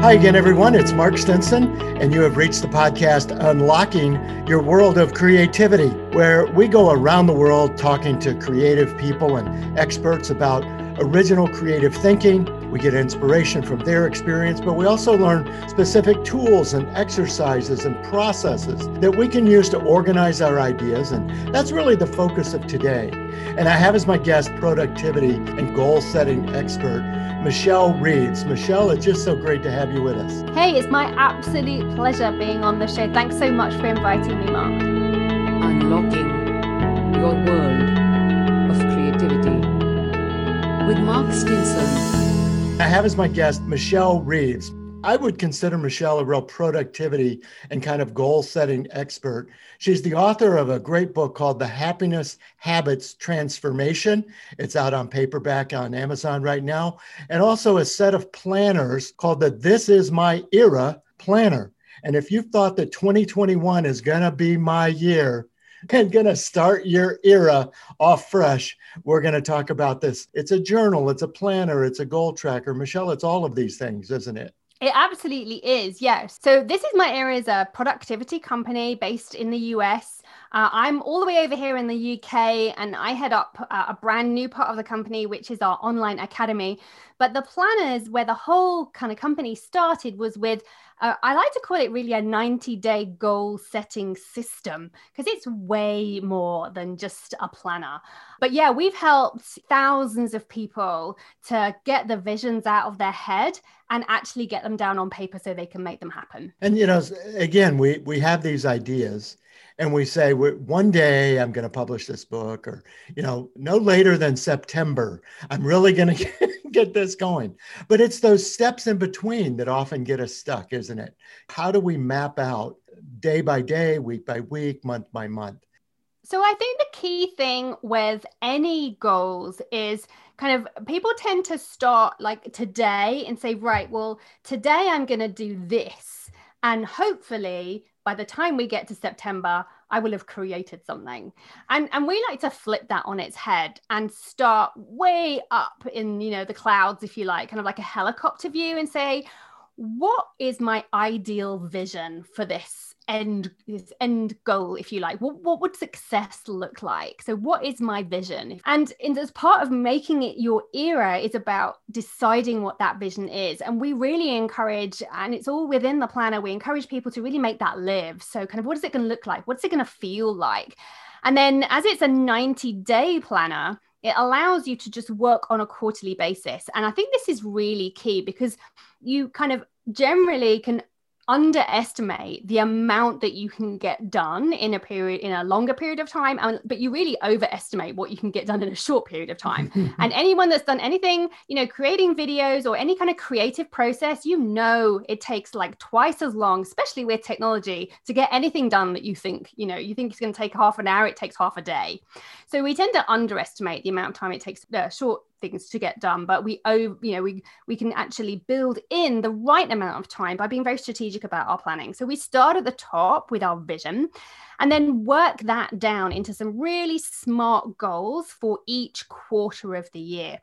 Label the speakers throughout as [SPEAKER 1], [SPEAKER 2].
[SPEAKER 1] Hi again, everyone. It's Mark Stinson, and you have reached the podcast Unlocking Your World of Creativity, where we go around the world talking to creative people and experts about original creative thinking. We get inspiration from their experience, but we also learn specific tools and exercises and processes that we can use to organize our ideas. And that's really the focus of today. And I have as my guest productivity and goal setting expert, Michelle Reeves. Michelle, it's just so great to have you with us.
[SPEAKER 2] Hey, it's my absolute pleasure being on the show. Thanks so much for inviting me, Mark.
[SPEAKER 3] Unlocking your world of creativity with Mark Stinson.
[SPEAKER 1] I have as my guest Michelle Reeves. I would consider Michelle a real productivity and kind of goal setting expert. She's the author of a great book called The Happiness Habits Transformation. It's out on paperback on Amazon right now, and also a set of planners called the This Is My Era Planner. And if you thought that 2021 is going to be my year, and going to start your era off fresh. We're going to talk about this. It's a journal, it's a planner, it's a goal tracker. Michelle, it's all of these things, isn't it?
[SPEAKER 2] It absolutely is, yes. So This Is My Era as a productivity company based in the US. Uh, I'm all the way over here in the UK, and I head up uh, a brand new part of the company, which is our online academy. But the planners, where the whole kind of company started, was with uh, I like to call it really a 90 day goal setting system because it's way more than just a planner. But yeah, we've helped thousands of people to get the visions out of their head and actually get them down on paper so they can make them happen.
[SPEAKER 1] And you know, again, we we have these ideas and we say one day i'm going to publish this book or you know no later than september i'm really going to get this going. But it's those steps in between that often get us stuck isn't it? How do we map out day by day week by week month by month?
[SPEAKER 2] So I think the key thing with any goals is kind of people tend to start like today and say, right, well, today I'm going to do this. And hopefully by the time we get to September, I will have created something. And and we like to flip that on its head and start way up in, you know, the clouds, if you like, kind of like a helicopter view and say, what is my ideal vision for this end this end goal if you like. What, what would success look like? So what is my vision? And in, as part of making it your era is about deciding what that vision is. And we really encourage and it's all within the planner we encourage people to really make that live. So kind of what is it going to look like? What's it going to feel like? And then as it's a 90 day planner it allows you to just work on a quarterly basis. And i think this is really key because you kind of generally can underestimate the amount that you can get done in a period in a longer period of time and, but you really overestimate what you can get done in a short period of time. And anyone that's done anything you know creating videos or any kind of creative process you know it takes like twice as long especially with technology to get anything done that you think you know you think it's going to take half an hour it takes half a day. So we tend to underestimate the amount of time it takes uh, short things to get done but we oh you know we we can actually build in the right amount of time by being very strategic about our planning. So we start at the top with our vision and then work that down into some really smart goals for each quarter of the year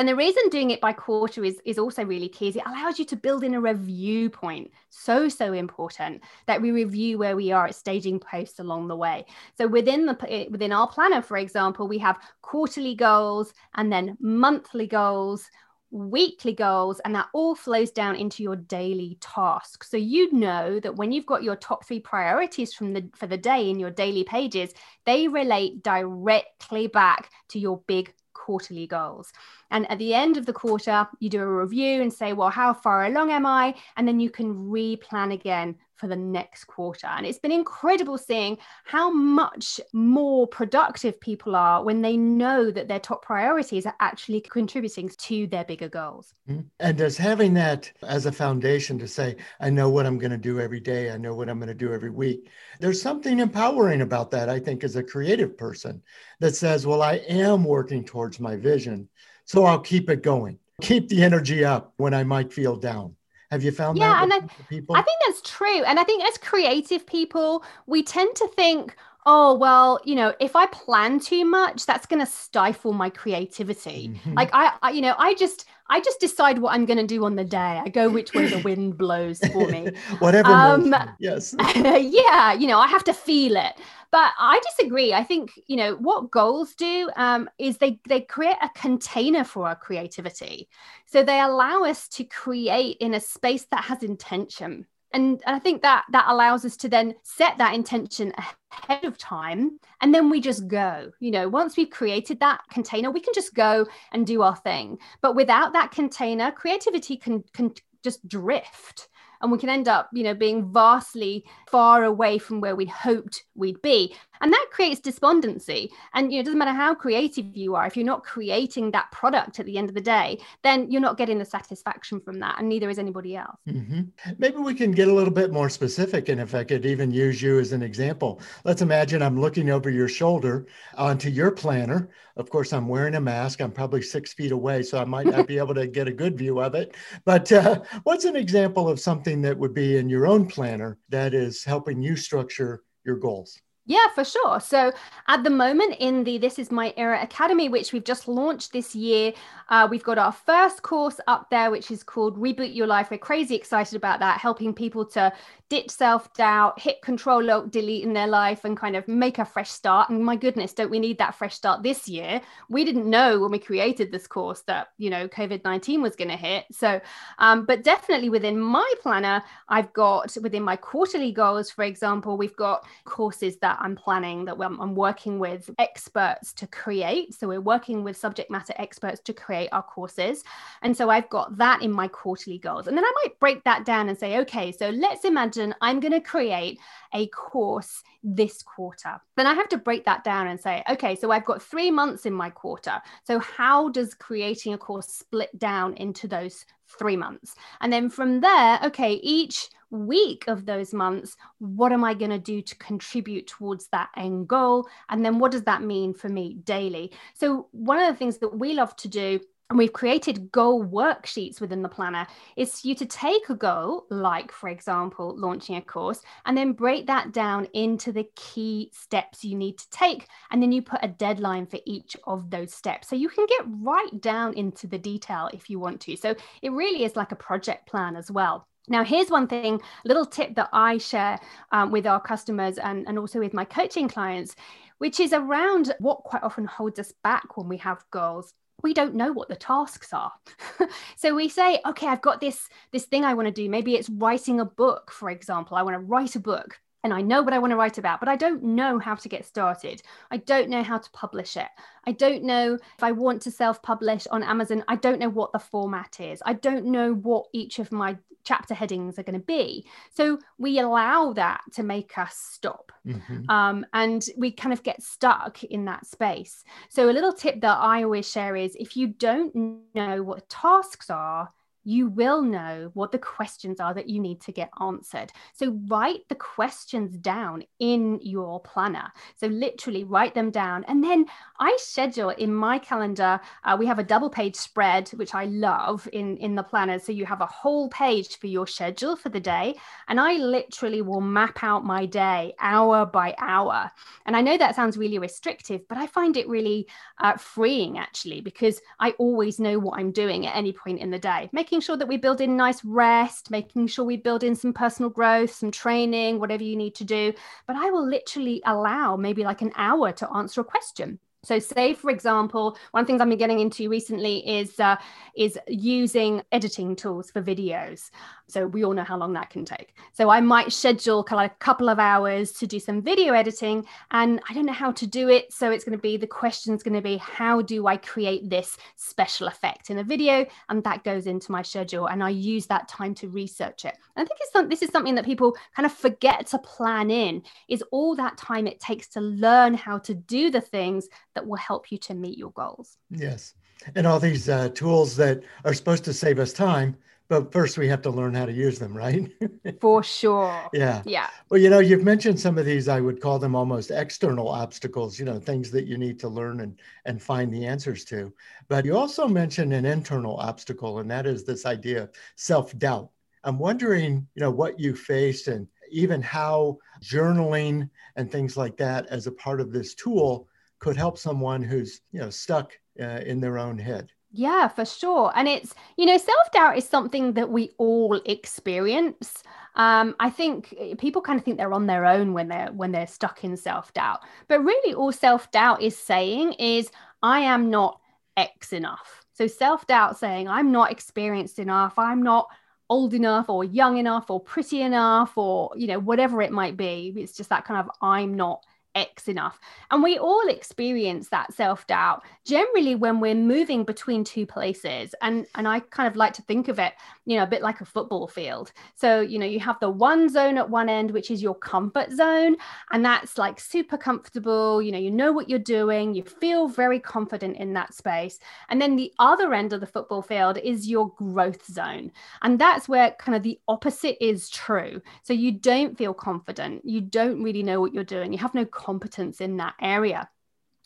[SPEAKER 2] and the reason doing it by quarter is, is also really key is it allows you to build in a review point. So, so important that we review where we are at staging posts along the way. So within the eh, within our planner, for example, we have quarterly goals and then monthly goals, weekly goals and that all flows down into your daily task so you know that when you've got your top three priorities from the for the day in your daily pages they relate directly back to your big quarterly goals. And at the end of the quarter, you do a review and say, well, how far along am I? And then you can re-plan again for the next quarter. And it's been incredible seeing how much more productive people are when they know that their top priorities are actually contributing to their bigger goals.
[SPEAKER 1] Mm-hmm. And does having that as a foundation to say, I know what I'm going to do every day, I know what I'm going to do every week, there's something empowering about that, I think, as a creative person that says, well, I am working towards my vision. So I'll keep it going, keep the energy up when I might feel down. Have you found
[SPEAKER 2] yeah,
[SPEAKER 1] that?
[SPEAKER 2] and I, people? I think that's true. And I think as creative people, we tend to think, oh well you know if i plan too much that's going to stifle my creativity mm-hmm. like I, I, you know i just I just decide what I'm going to do on the day. I go which way the wind blows for me.
[SPEAKER 1] Whatever. Um, yes.
[SPEAKER 2] yeah, you know, I have to feel it. But I disagree. I think you know what goals do um, is they they create a container for our creativity. So they allow us to create in a space that has intention and i think that that allows us to then set that intention ahead of time and then we just go you know once we've created that container we can just go and do our thing but without that container creativity can can just drift and we can end up you know being vastly far away from where we hoped we'd be. And that creates despondency. And you know it doesn't matter how creative you are if you're not creating that product at the end of the day then you're not getting the satisfaction from that and neither is anybody else.
[SPEAKER 1] Mm-hmm. maybe we can get a little bit more specific and if i could even use you as an example let's imagine i'm looking over your shoulder onto your planner of course i'm wearing a mask. I'm probably six feet away so i might not be able to get a good view of it. But uh, what's an example of something that would be in your own planner that is helping you structure your goals
[SPEAKER 2] yeah, for sure. So at the moment in the This Is My Era Academy, which we've just launched this year, uh, we've got our first course up there, which is called Reboot Your Life. We're crazy excited about that, helping people to ditch self doubt, hit control delete in their life, and kind of make a fresh start. And my goodness, don't we need that fresh start this year? We didn't know when we created this course that, you know, COVID 19 was going to hit. So, um, but definitely within my planner, I've got within my quarterly goals, for example, we've got courses that I'm planning that I'm working with experts to create. So we're working with subject matter experts to create our courses. And so I've got that in my quarterly goals. And then I might break that down and say, okay, so let's imagine I'm going to create a course this quarter. Then I have to break that down and say, okay, so I've got three months in my quarter. So how does creating a course split down into those three months? And then from there, okay, each week of those months, what am I going to do to contribute towards that end goal? And then what does that mean for me daily? So, one of the things that we love to do and we've created goal worksheets within the planner. Is for you to take a goal like for example launching a course and then break that down into the key steps you need to take and then you put a deadline for each of those steps. So you can get right down into the detail if you want to. So it really is like a project plan as well. Now, here's one thing, a little tip that I share um, with our customers and, and also with my coaching clients, which is around what quite often holds us back when we have goals we don't know what the tasks are. So we say okay i've got this this thing i want to do. Maybe it's writing a book for example. I want to write a book and I know what I want to write about, but I don't know how to get started. I don't know how to publish it. I don't know if I want to self publish on Amazon. I don't know what the format is. I don't know what each of my chapter headings are going to be. So we allow that to make us stop. Mm-hmm. Um, and we kind of get stuck in that space. So a little tip that I always share is if you don't know what tasks are, you will know what the questions are that you need to get answered. So write the questions down in your planner. So literally write them down. And then I schedule in my calendar, uh, we have a double page spread, which I love in, in the planner. So you have a whole page for your schedule for the day. And I literally will map out my day hour by hour. And I know that sounds really restrictive, but I find it really uh, freeing actually, because I always know what I'm doing at any point in the day. Make making sure that we build in nice rest, making sure we build in some personal growth, some training, whatever you need to do. But I will literally allow maybe like an hour to answer a question. So, say for example, one of the things I've been getting into recently is uh, is using editing tools for videos. So we all know how long that can take. So I might schedule of a couple of hours to do some video editing, and I don't know how to do it. So it's going to be the question is going to be how do I create this special effect in a video, and that goes into my schedule, and I use that time to research it. And I think it's some, this is something that people kind of forget to plan in is all that time it takes to learn how to do the things that will help you to meet your goals.
[SPEAKER 1] Yes. And all these uh, tools that are supposed to save us time, but first we have to learn how to use them, right?
[SPEAKER 2] For sure.
[SPEAKER 1] Yeah.
[SPEAKER 2] Yeah.
[SPEAKER 1] Well, you know, you've mentioned some of these, I would call them almost external obstacles, you know, things that you need to learn and, and find the answers to. But you also mentioned an internal obstacle, and that is this idea of self doubt. I'm wondering, you know, what you faced and even how journaling and things like that as a part of this tool could help someone who's you know stuck uh, in their own head
[SPEAKER 2] Yeah, for sure. And it's, you know, self doubt is something that we all experience. Um, I think eh, people kind of think they're on their own when they're when they're stuck in self doubt. But really, all self doubt is saying is, I am not X enough. So self doubt saying, I'm not experienced enough, I'm not old enough or young enough or pretty enough or you know whatever it might be it's just that kind of i'm not X enough. And we all experience that self doubt generally when we're moving between two places. And, and I kind of like to think of it, you know, a bit like a football field. So, you know, you have the one zone at one end, which is your comfort zone. And that's like super comfortable. You know, you know what you're doing, you feel very confident in that space. And then the other end of the football field is your growth zone. And that's where kind of the opposite is true. So you don't feel confident, you don't really know what you're doing, you have no competence in that area.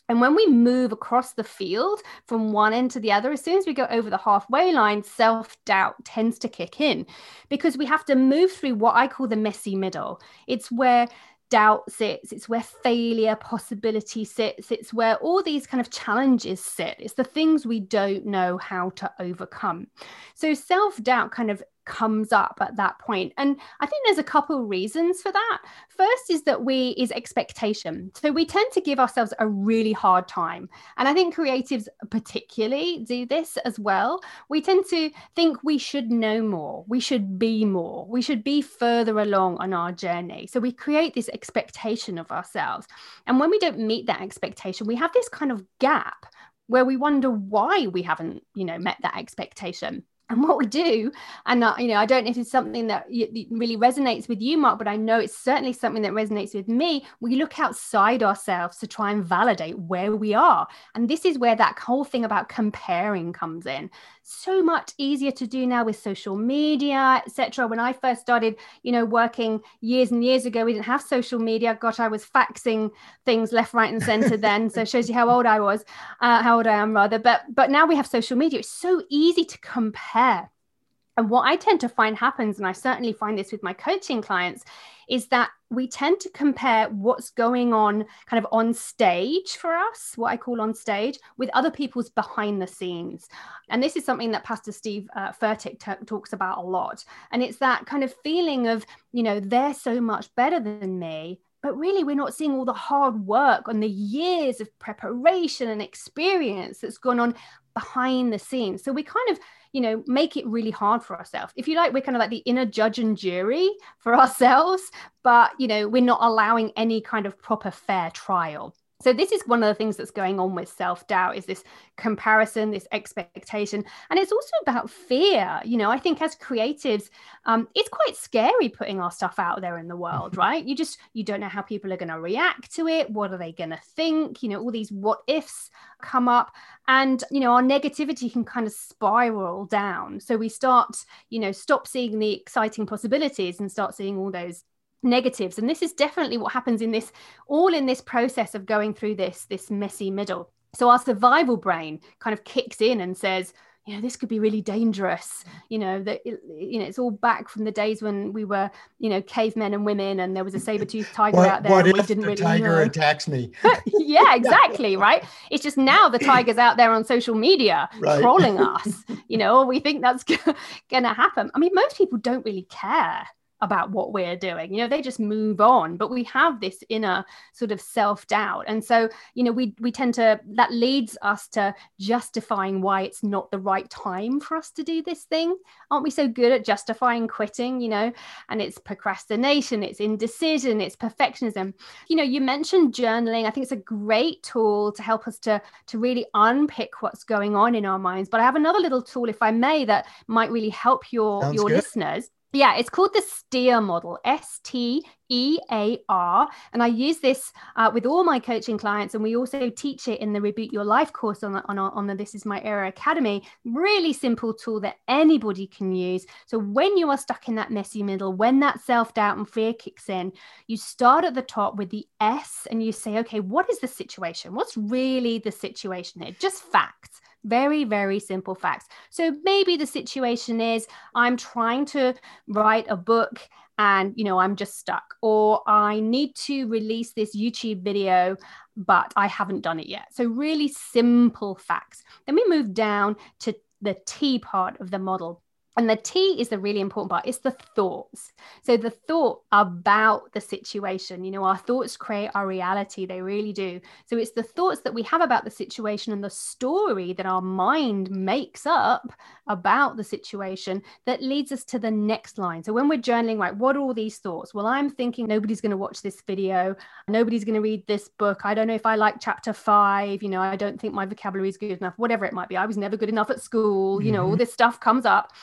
[SPEAKER 2] And when we move across the field from one end to the other, as soon as we go over the halfway line, self doubt tends to kick in because we have to move through what I call the messy middle. It's where doubt sits, it's where failure possibility sits, it's where all these kind of challenges sit. It's the things we don't know how to overcome. So self doubt kind of comes up at that point. And i think there's a couple of reasons for that. First is that we is expectation. So we tend to give ourselves a really hard time. And i think creatives particularly do this as well. We tend to think we should know more we should be more we should be further along on our journey. So we create this expectation of ourselves. And when we don't meet that expectation we have this kind of gap where we wonder why we haven't you know met that expectation and what we do and uh, you know i don't know if it's something that really resonates with you mark but i know it's certainly something that resonates with me. We look outside ourselves to try and validate where we are and this is where that whole thing about comparing comes in so much easier to do now with social media etc when i first started you know working years and years ago we didn't have social media. Gosh i was faxing things left right and center then so shows you how old i was uh, how old i am rather. But but now we have social media. It's so easy to compare. And what I tend to find happens, and I certainly find this with my coaching clients, is that we tend to compare what's going on kind of on stage for us, what I call on stage, with other people's behind the scenes. And this is something that Pastor Steve uh, Furtick t- talks about a lot. And it's that kind of feeling of, you know, they're so much better than me. But really, we're not seeing all the hard work and the years of preparation and experience that's gone on behind the scenes. So we kind of you know, make it really hard for ourselves. If you like, we're kind of like the inner judge and jury for ourselves, but, you know, we're not allowing any kind of proper fair trial so this is one of the things that's going on with self-doubt is this comparison this expectation. And it's also about fear. You know i think as creatives um, it's quite scary putting our stuff out there in the world mm-hmm. right? You just you don't know how people are going to react to it. What are they going to think? You know all these what ifs come up. And you know our negativity can kind of spiral down. So we start you know stop seeing the exciting possibilities and start seeing all those negatives. And this is definitely what happens in this all in this process of going through this this messy middle. So our survival brain kind of kicks in and says you know this could be really dangerous. You know that you know it's all back from the days when we were you know cavemen and women and there was a saber-toothed tiger
[SPEAKER 1] what,
[SPEAKER 2] out there
[SPEAKER 1] what
[SPEAKER 2] and
[SPEAKER 1] we
[SPEAKER 2] didn't
[SPEAKER 1] the
[SPEAKER 2] really
[SPEAKER 1] tiger
[SPEAKER 2] know.
[SPEAKER 1] attacks me?
[SPEAKER 2] Yeah exactly right? It's just now the tiger's out there on social media
[SPEAKER 1] Right.
[SPEAKER 2] trolling us. You know we think that's gonna happen. I mean most people don't really care about what we're doing. You know they just move on but we have this inner sort of self-doubt. And so you know we we tend to that leads us to justifying why it's not the right time for us to do this thing. Aren't we so good at justifying quitting you know? And it's procrastination it's indecision it's perfectionism. You know you mentioned journaling. I think it's a great tool to help us to to really unpick what's going on in our minds. But i have another little tool if i may that might really help your
[SPEAKER 1] Sounds
[SPEAKER 2] your
[SPEAKER 1] good.
[SPEAKER 2] listeners yeah, it's called the STEAR model, S T E A R. And I use this uh, with all my coaching clients. And we also teach it in the Reboot Your Life course on on, on the This Is My Era Academy. Really simple tool that anybody can use. So when you are stuck in that messy middle, when that self doubt and fear kicks in, you start at the top with the S and you say, okay, what is the situation? What's really the situation here? Just facts. Very, very simple facts. So maybe the situation is I'm trying to write a book and you know i'm just stuck or i need to release this youtube video but I haven't done it yet. So, really simple facts. Then we move down to the T part of the model. And the T is the really important part. It's the thoughts. So the thought about the situation, you know, our thoughts create our reality. They really do. So it's the thoughts that we have about the situation and the story that our mind makes up about the situation that leads us to the next line. So when we're journaling, right, what are all these thoughts? Well, I'm thinking nobody's going to watch this video. Nobody's going to read this book. I don't know if I like chapter five. You know, I don't think my vocabulary is good enough, whatever it might be. I was never good enough at school. You know, all mm-hmm. this stuff comes up.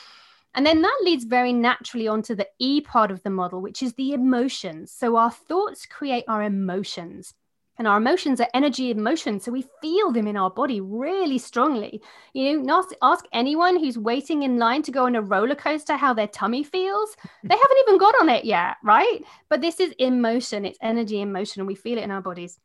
[SPEAKER 2] And then that leads very naturally onto the E part of the model, which is the emotions. So our thoughts create our emotions. And our emotions are energy emotions. So we feel them in our body really strongly. You know, ask, anyone who's waiting in line to go on a roller coaster how their tummy feels. They haven't even got on it yet, right? But this is emotion, it's energy emotion, and we feel it in our bodies.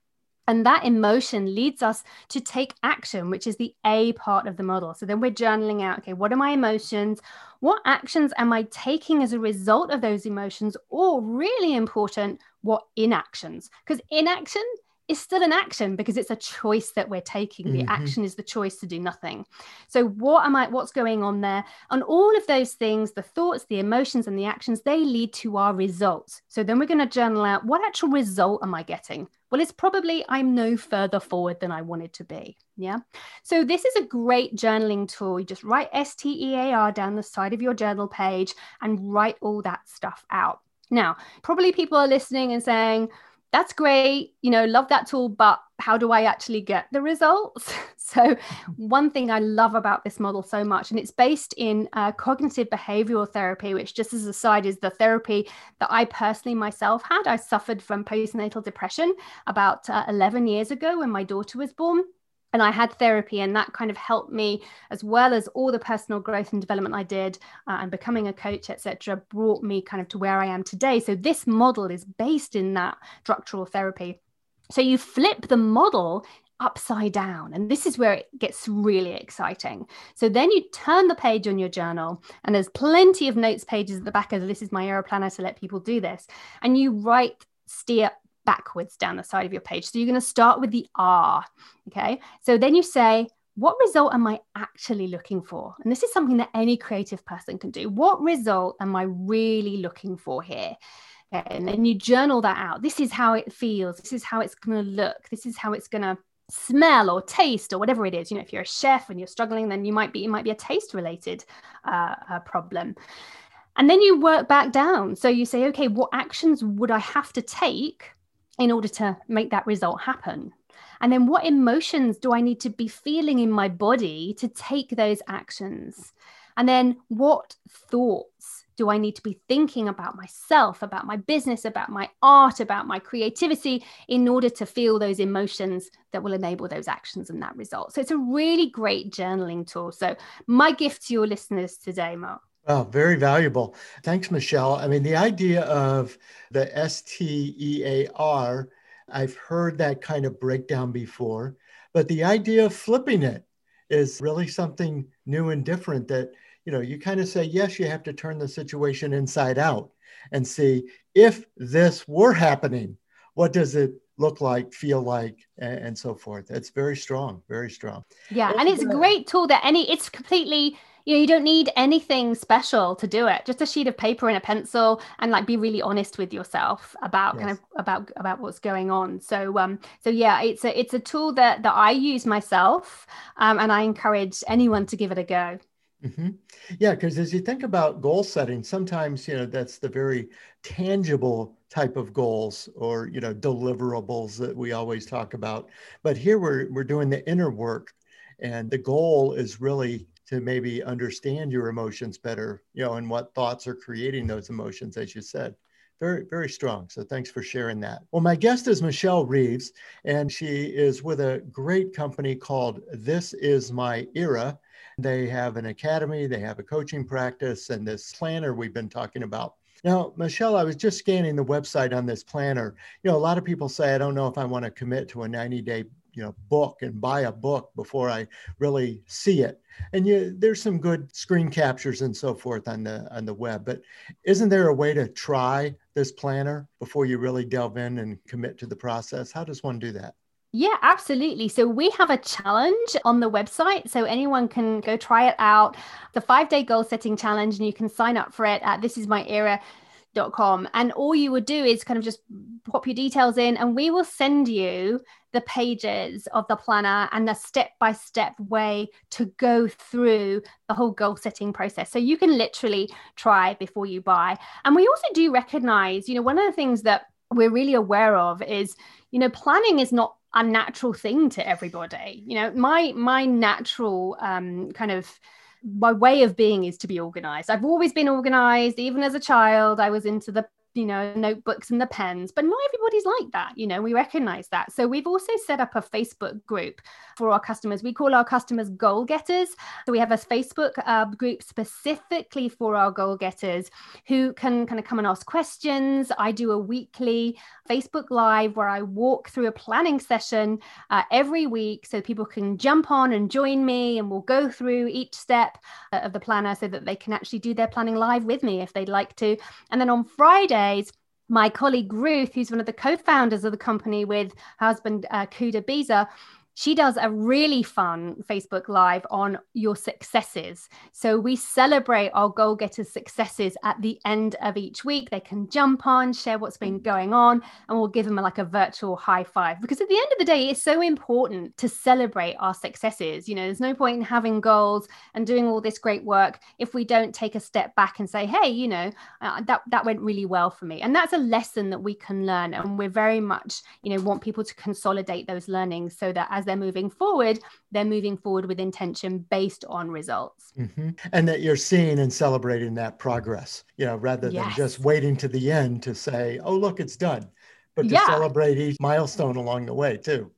[SPEAKER 2] And that emotion leads us to take action, which is the A part of the model. So then we're journaling out okay, what are my emotions? What actions am I taking as a result of those emotions? Or, really important, what inactions? Because inaction is still an action because it's a choice that we're taking. The mm-hmm. action is the choice to do nothing. So what am I what's going on there? And all of those things, the thoughts, the emotions and the actions, they lead to our results. So then we're going to journal out what actual result am I getting? Well, it's probably I'm no further forward than I wanted to be. Yeah. So this is a great journaling tool. You just write S T E A R down the side of your journal page and write all that stuff out. Now, probably people are listening and saying, that's great, you know, love that tool, but how do I actually get the results? so, one thing I love about this model so much, and it's based in uh, cognitive behavioral therapy, which, just as a side, is the therapy that I personally myself had. I suffered from postnatal depression about uh, 11 years ago when my daughter was born and I had therapy, and that kind of helped me, as well as all the personal growth and development I did, uh, and becoming a coach, etc., brought me kind of to where I am today. So this model is based in that structural therapy. So you flip the model upside down, and this is where it gets really exciting. So then you turn the page on your journal, and there's plenty of notes pages at the back of this is my Era Planner to let people do this, and you write STEAR backwards down the side of your page. So you're going to start with the R. Okay. So then you say, what result am I actually looking for? And this is something that any creative person can do. What result am I really looking for here? Okay, and then you journal that out. This is how it feels. This is how it's going to look. This is how it's going to smell or taste or whatever it is. You know, if you're a chef and you're struggling, then you might be it might be a taste related uh, uh, problem. And then you work back down. So you say, okay, what actions would I have to take in order to make that result happen? And then what emotions do I need to be feeling in my body to take those actions? And then what thoughts do I need to be thinking about myself, about my business, about my art, about my creativity in order to feel those emotions that will enable those actions and that result? So it's a really great journaling tool. So, my gift to your listeners today, Mark,
[SPEAKER 1] Oh, very valuable. Thanks, Michelle. I mean, the idea of the S T E A R, I've heard that kind of breakdown before, but the idea of flipping it is really something new and different that, you know, you kind of say, yes, you have to turn the situation inside out and see if this were happening, what does it look like, feel like, and, and so forth. It's very strong, very strong.
[SPEAKER 2] Yeah, and it's a great tool that any, it's completely you know you don't need anything special to do it just a sheet of paper and a pencil and like be really honest with yourself about yes. kind of about about what's going on so um so yeah it's a it's a tool that that i use myself um, and i encourage anyone to give it a go
[SPEAKER 1] Mm-hmm. Yeah, because as you think about goal setting, sometimes you know that's the very tangible type of goals or you know deliverables that we always talk about. But here we're we're doing the inner work, and the goal is really to maybe understand your emotions better, you know, and what thoughts are creating those emotions, as you said. Very, very strong. So thanks for sharing that. Well, my guest is Michelle Reeves, and she is with a great company called This Is My Era. They have an academy, they have a coaching practice, and this planner we've been talking about. Now, Michelle, I was just scanning the website on this planner. You know, a lot of people say, I don't know if I want to commit to a 90 day you know book and buy a book before I really see it. And you, there's some good screen captures and so forth on the on the web. But isn't there a way to try this planner before you really delve in and commit to the process? How does one do that?
[SPEAKER 2] Yeah, absolutely. So we have a challenge on the website. So anyone can go try it out. The five day goal setting challenge, and you can sign up for it at thisismyera.com. Com and all you would do is kind of just pop your details in, and we will send you the pages of the planner and the step by step way to go through the whole goal setting process. So you can literally try before you buy. And we also do recognize, you know, one of the things that we're really aware of is, you know, planning is not a natural thing to everybody. You know, my my natural um, kind of my way of being is to be organized. I've always been organized. Even as a child, I was into the you know notebooks and the pens but not everybody's like that you know we recognize that. So we've also set up a facebook group for our customers. We call our customers goal getters. So we have a facebook uh, group specifically for our goal getters who can kind of come and ask questions. I do a weekly facebook live where i walk through a planning session uh, every week so people can jump on and join me and we'll go through each step uh, of the planner so that they can actually do their planning live with me if they'd like to. And then on friday days, my colleague Ruth, who's one of the co-founders of the company with husband uh, Kuda Biza, she does a really fun Facebook Live on your successes. So we celebrate our goal getters' successes at the end of each week. They can jump on, share what's been going on, and we'll give them like a virtual high five. Because at the end of the day, it's so important to celebrate our successes. You know, there's no point in having goals and doing all this great work if we don't take a step back and say, hey, you know, uh, that that went really well for me. And that's a lesson that we can learn. And we're very much, you know, want people to consolidate those learnings so that as they're moving forward, they're moving forward with intention based on results.
[SPEAKER 1] Mm-hmm. And that you're seeing and celebrating that progress, you know, rather yes. than just waiting to the end to say, oh, look, it's done, but to yeah. celebrate each milestone along the way too.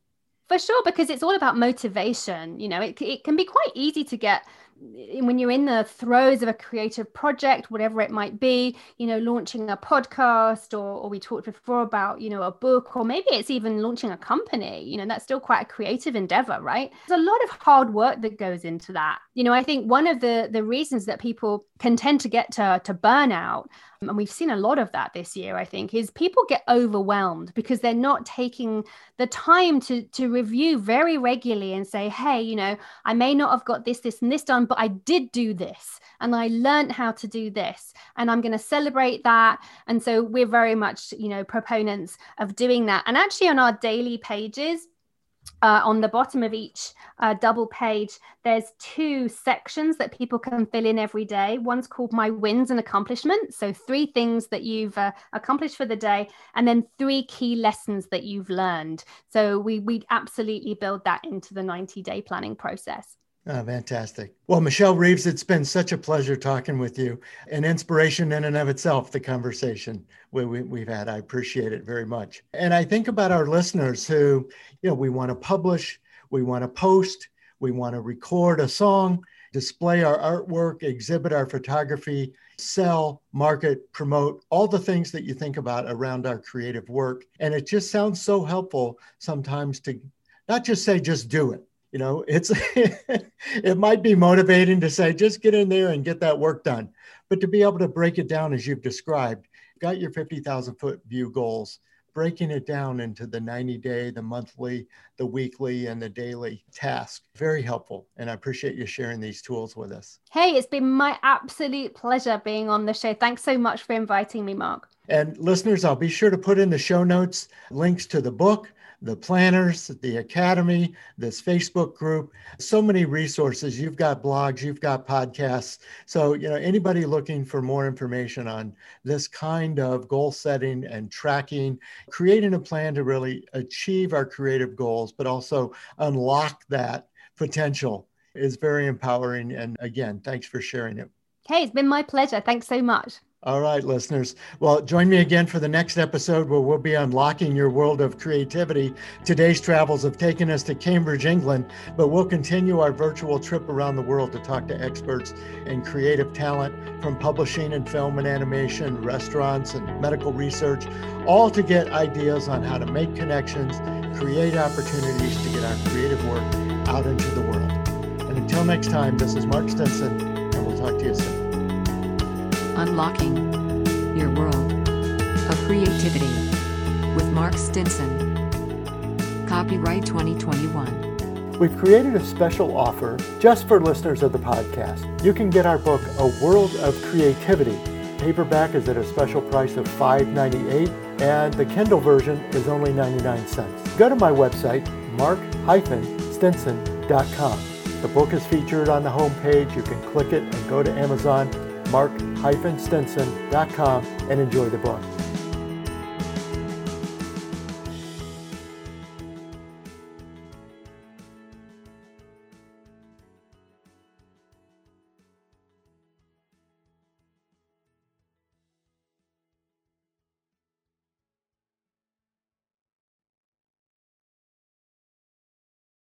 [SPEAKER 2] For sure, because it's all about motivation. You know, it, it can be quite easy to get when you're in the throes of a creative project, whatever it might be, you know, launching a podcast or, or we talked before about, you know, a book, or maybe it's even launching a company, you know, that's still quite a creative endeavor, right? There's a lot of hard work that goes into that. You know, I think one of the the reasons that people can tend to get to, to burnout and we've seen a lot of that this year i think is people get overwhelmed because they're not taking the time to to review very regularly and say hey you know i may not have got this this and this done but i did do this and i learned how to do this and i'm going to celebrate that and so we're very much you know proponents of doing that and actually on our daily pages uh, on the bottom of each uh, double page, there's two sections that people can fill in every day. One's called My Wins and Accomplishments. So, three things that you've uh, accomplished for the day, and then three key lessons that you've learned. So, we, we absolutely build that into the 90 day planning process.
[SPEAKER 1] Oh, fantastic. Well, Michelle Reeves, it's been such a pleasure talking with you. An inspiration in and of itself, the conversation we, we, have had. I appreciate it very much. And I think about our listeners who, you know, we want to publish, we want to post, we want to record a song, display our artwork, exhibit our photography, sell, market, promote, all the things that you think about around our creative work. And it just sounds so helpful sometimes to not just say, just do it you know it's it might be motivating to say just get in there and get that work done. But to be able to break it down as you've described got your 50000 foot view goals breaking it down into the 90 day the monthly the weekly and the daily task very helpful. And i appreciate you sharing these tools with us.
[SPEAKER 2] Hey it's been my absolute pleasure being on the show. Thanks so much for inviting me mark.
[SPEAKER 1] And listeners i'll be sure to put in the show notes links to the book the planners, the academy, this Facebook group, so many resources. You've got blogs, you've got podcasts. So, you know, anybody looking for more information on this kind of goal setting and tracking, creating a plan to really achieve our creative goals, but also unlock that potential is very empowering. And again, thanks for sharing it.
[SPEAKER 2] Hey, it's been my pleasure. Thanks so much.
[SPEAKER 1] All right, listeners. Well, join me again for the next episode where we'll be unlocking your world of creativity. Today's travels have taken us to Cambridge, England, but we'll continue our virtual trip around the world to talk to experts and creative talent from publishing and film and animation, restaurants and medical research, all to get ideas on how to make connections, create opportunities to get our creative work out into the world. And until next time, this is Mark Stinson, and we'll talk to you soon
[SPEAKER 3] unlocking your world of creativity with Mark Stinson. Copyright 2021.
[SPEAKER 1] We've created a special offer just for listeners of the podcast. You can get our book, A World of Creativity. Paperback is at a special price of $5.98, and the Kindle version is only 99 cents. Go to my website, mark-stinson.com. The book is featured on the homepage. You can click it and go to Amazon, mark-stinson.com, and enjoy the book.